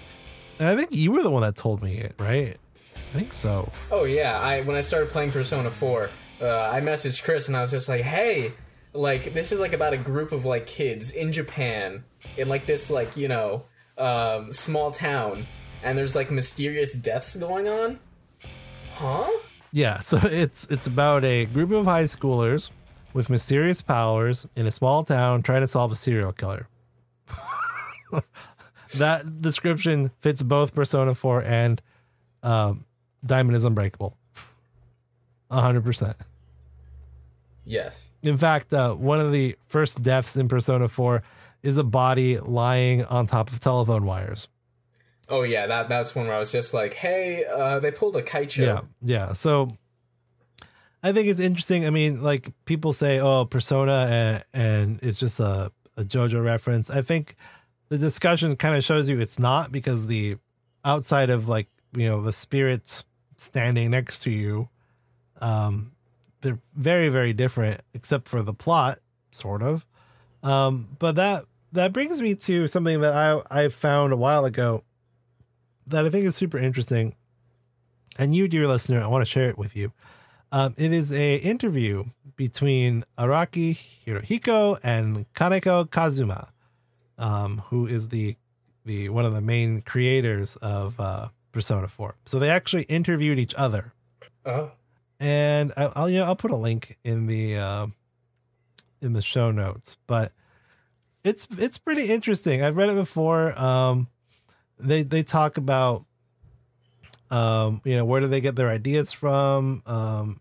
I think you were the one that told me it, right? I think so. Oh yeah, I when I started playing Persona 4, uh, I messaged Chris and I was just like, "Hey, like this is like about a group of like kids in Japan in like this like, you know, um, small town and there's like mysterious deaths going on?" Huh? Yeah, so it's it's about a group of high schoolers with mysterious powers in a small town trying to solve a serial killer. that description fits both Persona 4 and um, Diamond is Unbreakable. 100%. Yes. In fact, uh, one of the first deaths in Persona 4 is a body lying on top of telephone wires. Oh yeah, that that's one where I was just like, "Hey, uh, they pulled a Keicho." Yeah, yeah. So I think it's interesting. I mean, like people say, "Oh, Persona," and, and it's just a, a JoJo reference. I think the discussion kind of shows you it's not because the outside of like you know the spirits standing next to you, um, they're very very different except for the plot, sort of. Um, but that that brings me to something that I I found a while ago that I think is super interesting and you, dear listener, I want to share it with you. Um, it is a interview between Araki Hirohiko and Kaneko Kazuma, um, who is the the one of the main creators of uh, Persona Four. So they actually interviewed each other, Oh. and I, I'll you know I'll put a link in the uh, in the show notes. But it's it's pretty interesting. I've read it before. Um, they they talk about Um, you know, where do they get their ideas from? Um,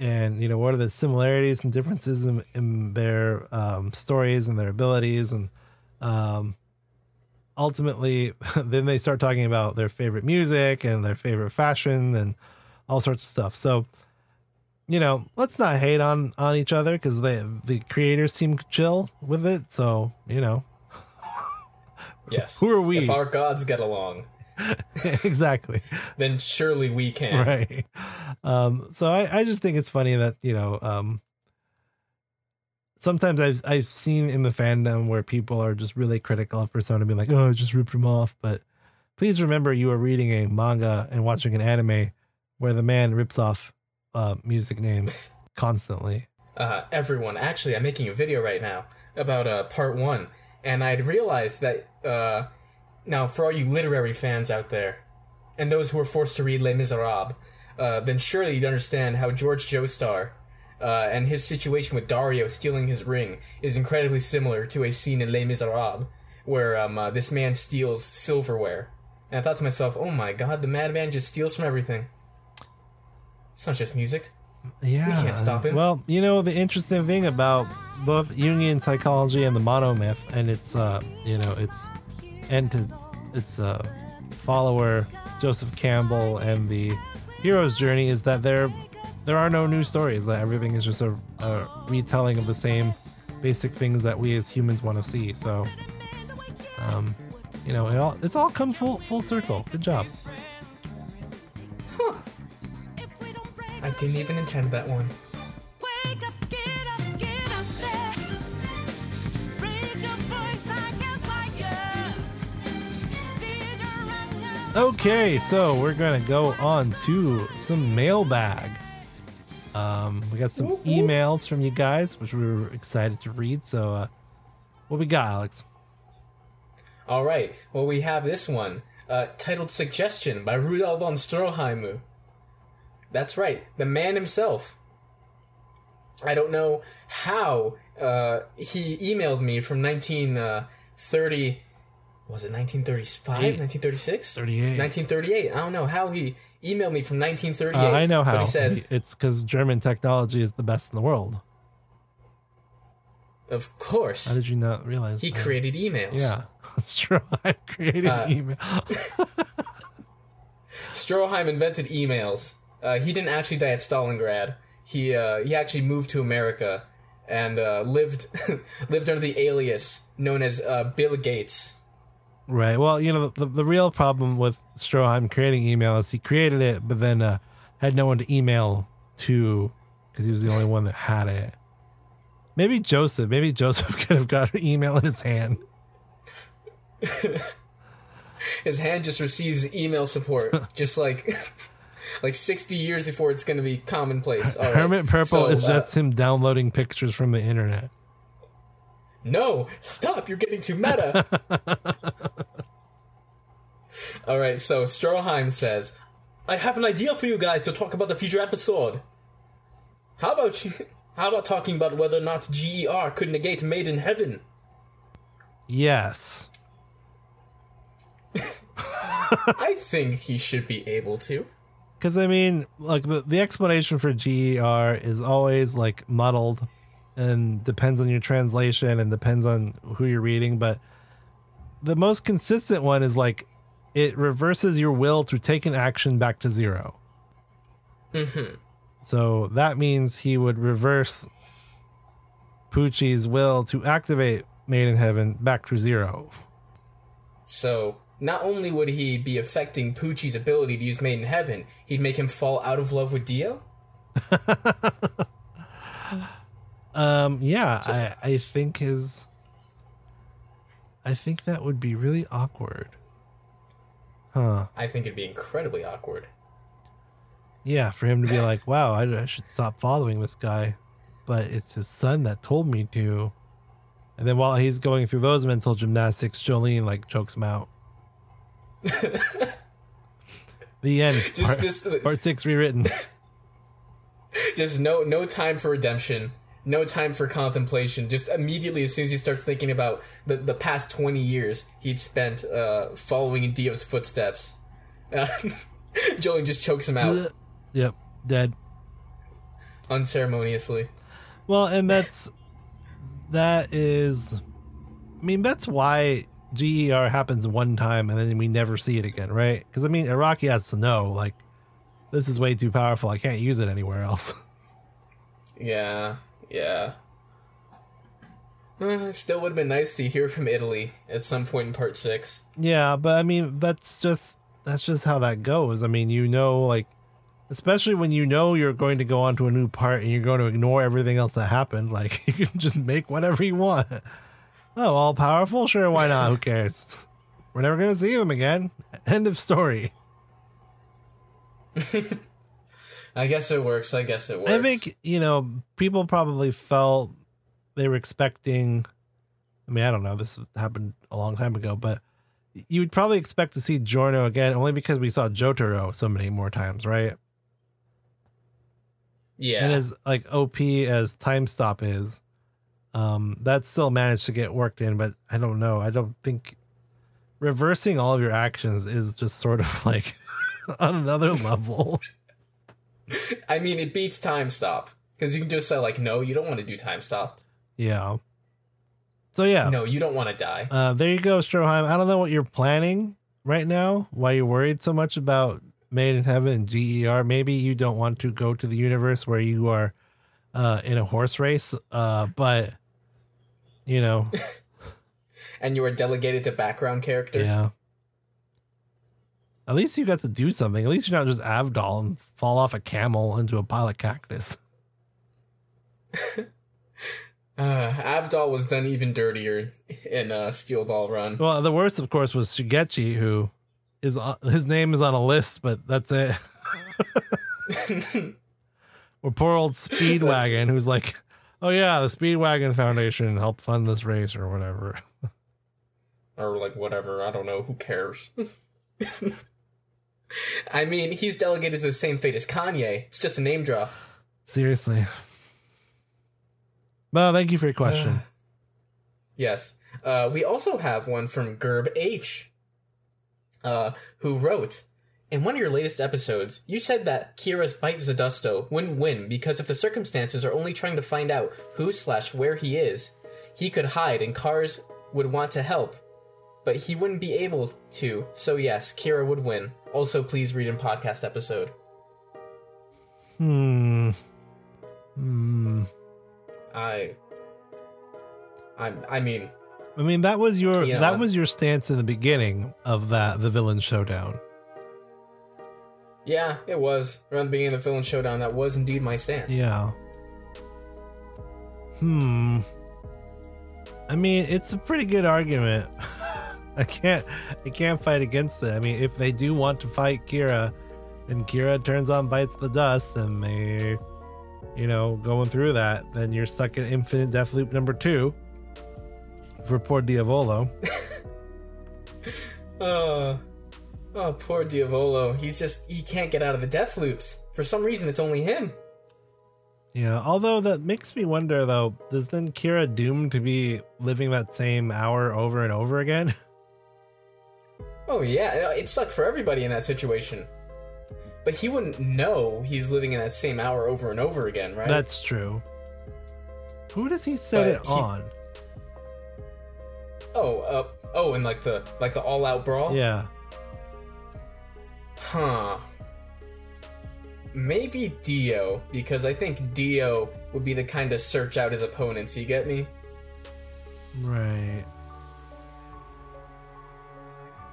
and you know, what are the similarities and differences in, in their um, stories and their abilities? And um, ultimately, then they start talking about their favorite music and their favorite fashion and all sorts of stuff. So, you know, let's not hate on on each other because they the creators seem chill with it. So, you know, Yes. Who are we? If our gods get along, exactly. then surely we can. right um so I, I just think it's funny that you know um sometimes i've i've seen in the fandom where people are just really critical of persona being like oh I just ripped him off but please remember you are reading a manga and watching an anime where the man rips off uh music names constantly uh, everyone. Actually, I'm making a video right now about uh, part one, and I'd realized that uh, now for all you literary fans out there, and those who were forced to read Les Miserables, uh, then surely you'd understand how George Joestar uh, and his situation with Dario stealing his ring is incredibly similar to a scene in Les Miserables where um, uh, this man steals silverware. And I thought to myself, oh my god, the madman just steals from everything. It's not just music. yeah We can't stop it. well you know the interesting thing about both jungian psychology and the monomyth and its uh you know its and to its uh follower joseph campbell and the hero's journey is that there there are no new stories that everything is just a, a retelling of the same basic things that we as humans want to see so um you know it all it's all come full full circle good job didn't even intend that one. Wake up, get up, get up there. Raise your voice, I guess, like yours. Feed your hunger. Okay, so we're gonna go on to some mailbag. Um, we got some Whoop, whoop. emails from you guys, which we were excited to read. So, uh, what we got, Alex? All right. Well, we have this one uh, titled "Suggestion" by Rudolf von Stroheimer. That's right, the man himself. I don't know how uh, he emailed me from 1930. Was it 1935? 1936? 38. 1938. I don't know how he emailed me from 1938. Uh, I know how. But he says, it's because German technology is the best in the world. of course, How did you not realize? he that? created emails. Yeah, that's true. I created Uh, email. Stroheim invented emails. Uh, he didn't actually die at Stalingrad. He uh, he actually moved to America and uh, lived lived under the alias known as uh, Bill Gates. Right. Well, you know, the, the real problem with Stroheim creating email is he created it, but then uh, had no one to email to because he was the only one that had it. Maybe Joseph. Maybe Joseph could have got an email in his hand. His hand just receives email support, just like like sixty years before it's going to be commonplace. All right. Hermit Purple So, is uh, just him downloading pictures from the internet. No, stop! You're getting too meta. All right, so Stroheim says, "I have an idea for you guys to talk about the future episode. How about you? How about talking about whether or not GER could negate Made in Heaven? Yes. I think he should be able to. Because I mean, like the, the explanation for GER is always like muddled and depends on your translation and depends on who you're reading. But the most consistent one is like it reverses your will to take an action back to zero. Mm-hmm. So that means he would reverse Pucci's will to activate Made in Heaven back to zero. So not only would he be affecting Pucci's ability to use Made in Heaven, he'd make him fall out of love with Dio. Um, yeah, Just- I, I think his. I think that would be really awkward. Huh. I think it'd be incredibly awkward. Yeah, for him to be like, wow, I, I should stop following this guy. But it's his son that told me to. And then while he's going through those mental gymnastics, Jolyne like chokes him out. the end. Just, part, just, part six rewritten. just no no time for redemption no time for contemplation just immediately as soon as he starts thinking about the, the past 20 years he'd spent uh, following in dio's footsteps uh, just chokes him out yep, dead. unceremoniously. Well, and that's that is I mean, that's why GER happens one time and then we never see it again, right? Because I mean Araki has to know, like, this is way too powerful. I can't use it anywhere else. Yeah, yeah. Uh, still would have been nice to hear from Italy at some point in part six. yeah, but I mean that's just that's just how that goes. I mean, you know, like especially when you know you're going to go on to a new part and you're going to ignore everything else that happened, like you can just make whatever you want. Oh, all powerful? Sure, why not? Who cares? We're never gonna see him again. End of story. I guess it works. I guess it works. I think you know people probably felt they were expecting. I mean, I don't know. This happened a long time ago, but you would probably expect to see Giorno again, only because we saw Jotaro so many more times, right? yeah. And as like OP as Time Stop is, um, that still managed to get worked in. But I don't know. I don't think reversing all of your actions is just sort of like on another level. I mean, it beats time stop because you can just say like, no, you don't want to do time stop. Yeah. So yeah. No, you don't want to die. Uh, there you go, Stroheim. I don't know what you're planning right now. Why you're worried so much about Made in Heaven and GER? Maybe you don't want to go to the universe where you are uh, in a horse race. Uh, but you know, And you were delegated to background character. yeah. At least you got to do something. At least you're not just Avdol and fall off a camel into a pile of cactus. Uh, Avdol was done even dirtier in uh, Steel Ball Run. Well, the worst, of course, was Shigechi, who is on, his name is on a list, but that's it. or poor old Speedwagon, who's like, "Oh yeah, the Speedwagon Foundation helped fund this race or whatever." or like whatever. I don't know. Who cares? I mean, he's delegated to the same fate as Kanye. It's just a name drop. Seriously. Well, thank you for your question. Yes. Uh, we also have one from Gerb H, uh, who wrote In one of your latest episodes, you said that Kira's Bites the Dust wouldn't win because if the circumstances are only trying to find out who slash where he is, he could hide and Kars would want to help, but he wouldn't be able to. So yes, Kira would win. Also, please read in podcast episode. Hmm. Hmm. I. I. I mean, I mean, that was your Yeah. that was your stance in the beginning of that the villain showdown. Yeah, it was around the beginning of the villain showdown. That was indeed my stance. Yeah. Hmm. I mean, it's a pretty good argument. I can't I can't fight against it. I mean, if they do want to fight Kira and Kira turns on bites the dust and they you know, going through that, then you're stuck in infinite death loop number 2 for poor Diavolo. Oh, oh, poor Diavolo. He's just he can't get out of the death loops. For some reason, it's only him. Yeah, although that makes me wonder though, is then Kira doomed to be living that same hour over and over again? Oh yeah, it sucked for everybody in that situation. But he wouldn't know he's living in that same hour over and over again, right? That's true. Who does he set But it he- on? oh, uh, oh, and like the like the all out brawl. Yeah. Huh. Maybe Dio, because I think Dio would be the kind to search out his opponents. You get me? Right.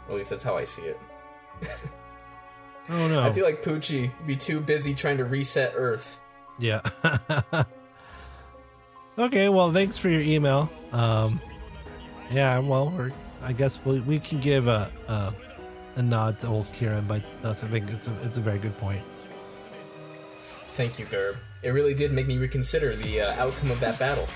At least that's how I see it. Oh no. I feel like Pucci would be too busy trying to reset Earth. yeah. okay, well, thanks for your email. Um Yeah, well, we're I guess we we can give a a, a nod to old Kira and Bites Dust. I think it's a it's a very good point. Thank you, Gerb. It really did make me reconsider the uh, outcome of that battle.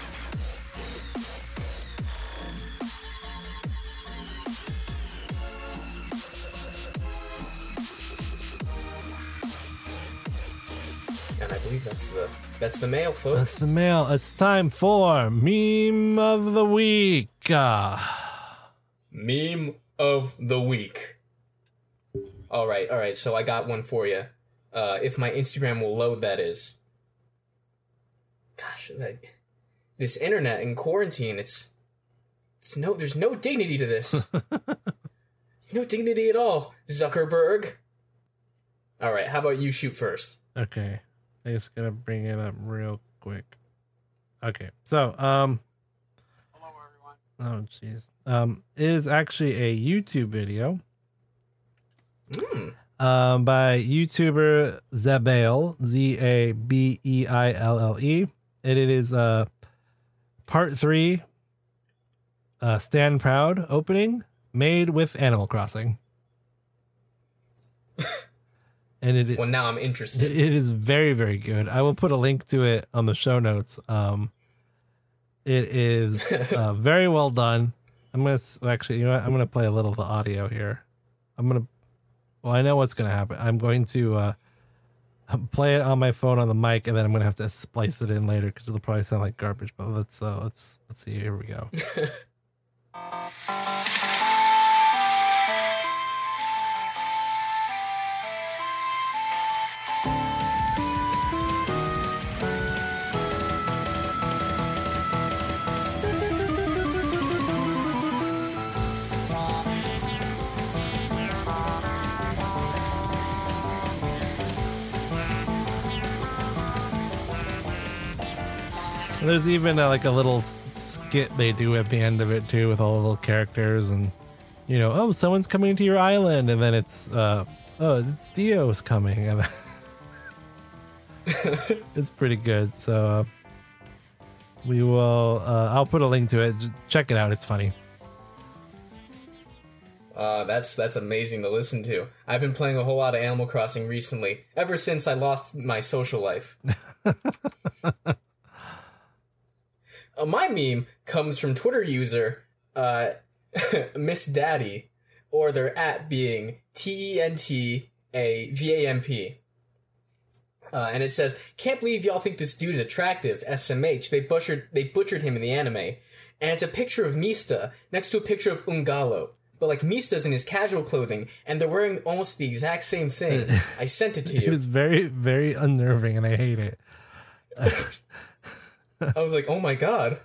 And I believe that's the that's the mail, folks. That's the mail. It's time for meme of the week. Uh, Meme of the week. All right, all right. So I got one for you. Uh, if my Instagram will load, that is. Gosh, that, this internet in quarantine, it's, it's no, there's no dignity to this. No dignity at all, Zuckerberg. All right, how about you shoot first? Okay. I just gotta bring it up real quick. Okay. So, um hello everyone. Oh jeez. Um it is actually a YouTube video Mm. um by YouTuber Zabeille, Z A B E I L L E. And it is uh part 3 uh Stand Proud opening made with Animal Crossing. and it Well, now I'm interested. it is very very good. I will put a link to it on the show notes. Um, it is uh, very well done. I'm gonna actually, you know what? I'm gonna play a little of the audio here. I'm gonna. Well, I know what's gonna happen. I'm going to uh, play it on my phone on the mic, and then I'm gonna have to splice it in later because it'll probably sound like garbage. But let's uh, let's let's see. Here we go. And there's even uh, like a little skit they do at the end of it too, with all the little characters and you know, oh, someone's coming to your island, and then it's uh, oh, it's Dio's coming, and it's pretty good. So uh, we will. Uh, I'll put a link to it. Check it out. It's funny. Uh, that's that's amazing to listen to. I've been playing a whole lot of Animal Crossing recently, ever since I lost my social life. uh, my meme comes from Twitter user uh, Miss Daddy, or their at being T E N T A V A M P. Uh, and it says, "Can't believe y'all think this dude is attractive." SMH. They butchered they butchered him in the anime, and it's a picture of Mista next to a picture of Ungalo. But like Mista's in his casual clothing, and they're wearing almost the exact same thing. I sent it to It you. is very, very unnerving, and I hate it. I was like, "Oh my god,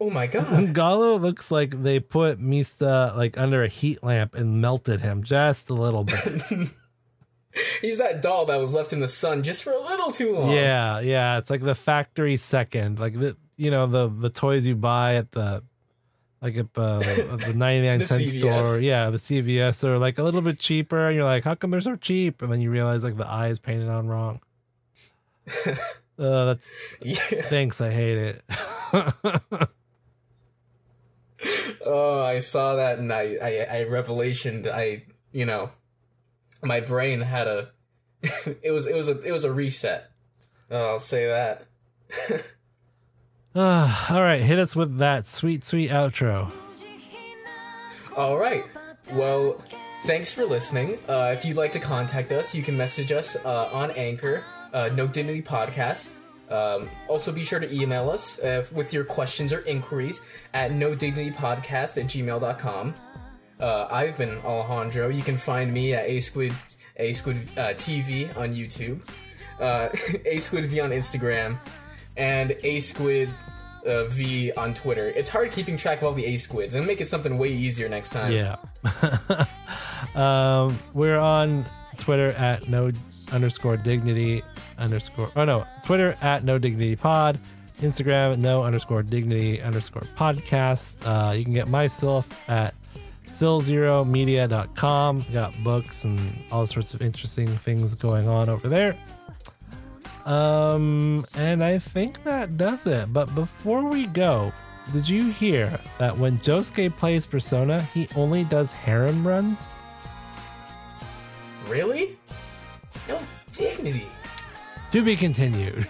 oh my god." Ngalo looks like they put Mista like under a heat lamp and melted him just a little bit. He's that doll that was left in the sun just for a little too long. Yeah, yeah, it's like the factory second, like the you know the the toys you buy at the like at uh, at the ninety nine The cent CVS. store, yeah, the CVS are like a little bit cheaper, and you're like, how come they're so cheap? And then you realize like the eye is painted on wrong. Uh, that's Yeah. thanks, I hate it. Oh, I saw that and I, I, I revelationed. I, you know, my brain had a. it was, it was a, it was a reset. Oh, I'll say that. Uh, all right, hit us with that sweet, sweet outro. All right. Well, thanks for listening. Uh, if you'd like to contact us, you can message us uh, on Anchor, uh, No Dignity Podcast. Um, also, be sure to email us uh, with your questions or inquiries at no dignity podcast at gmail.com. Uh, I've been Alejandro. You can find me at A Squid A Squid uh, TV on YouTube, uh, A Squid V on Instagram, and A Squid uh, V on Twitter. It's hard keeping track of all the A Squids, and make it something way easier next time. Yeah. um, we're on Twitter at no underscore dignity underscore. Oh no, Twitter at no dignity pod. Instagram no underscore dignity underscore podcast. Uh, you can get myself at stillzeromedia.com. Got books and all sorts of interesting things going on over there. Um, and I think that does it. But before we go, did you hear that when Josuke plays Persona, he only does harem runs? Really? No dignity. To be continued.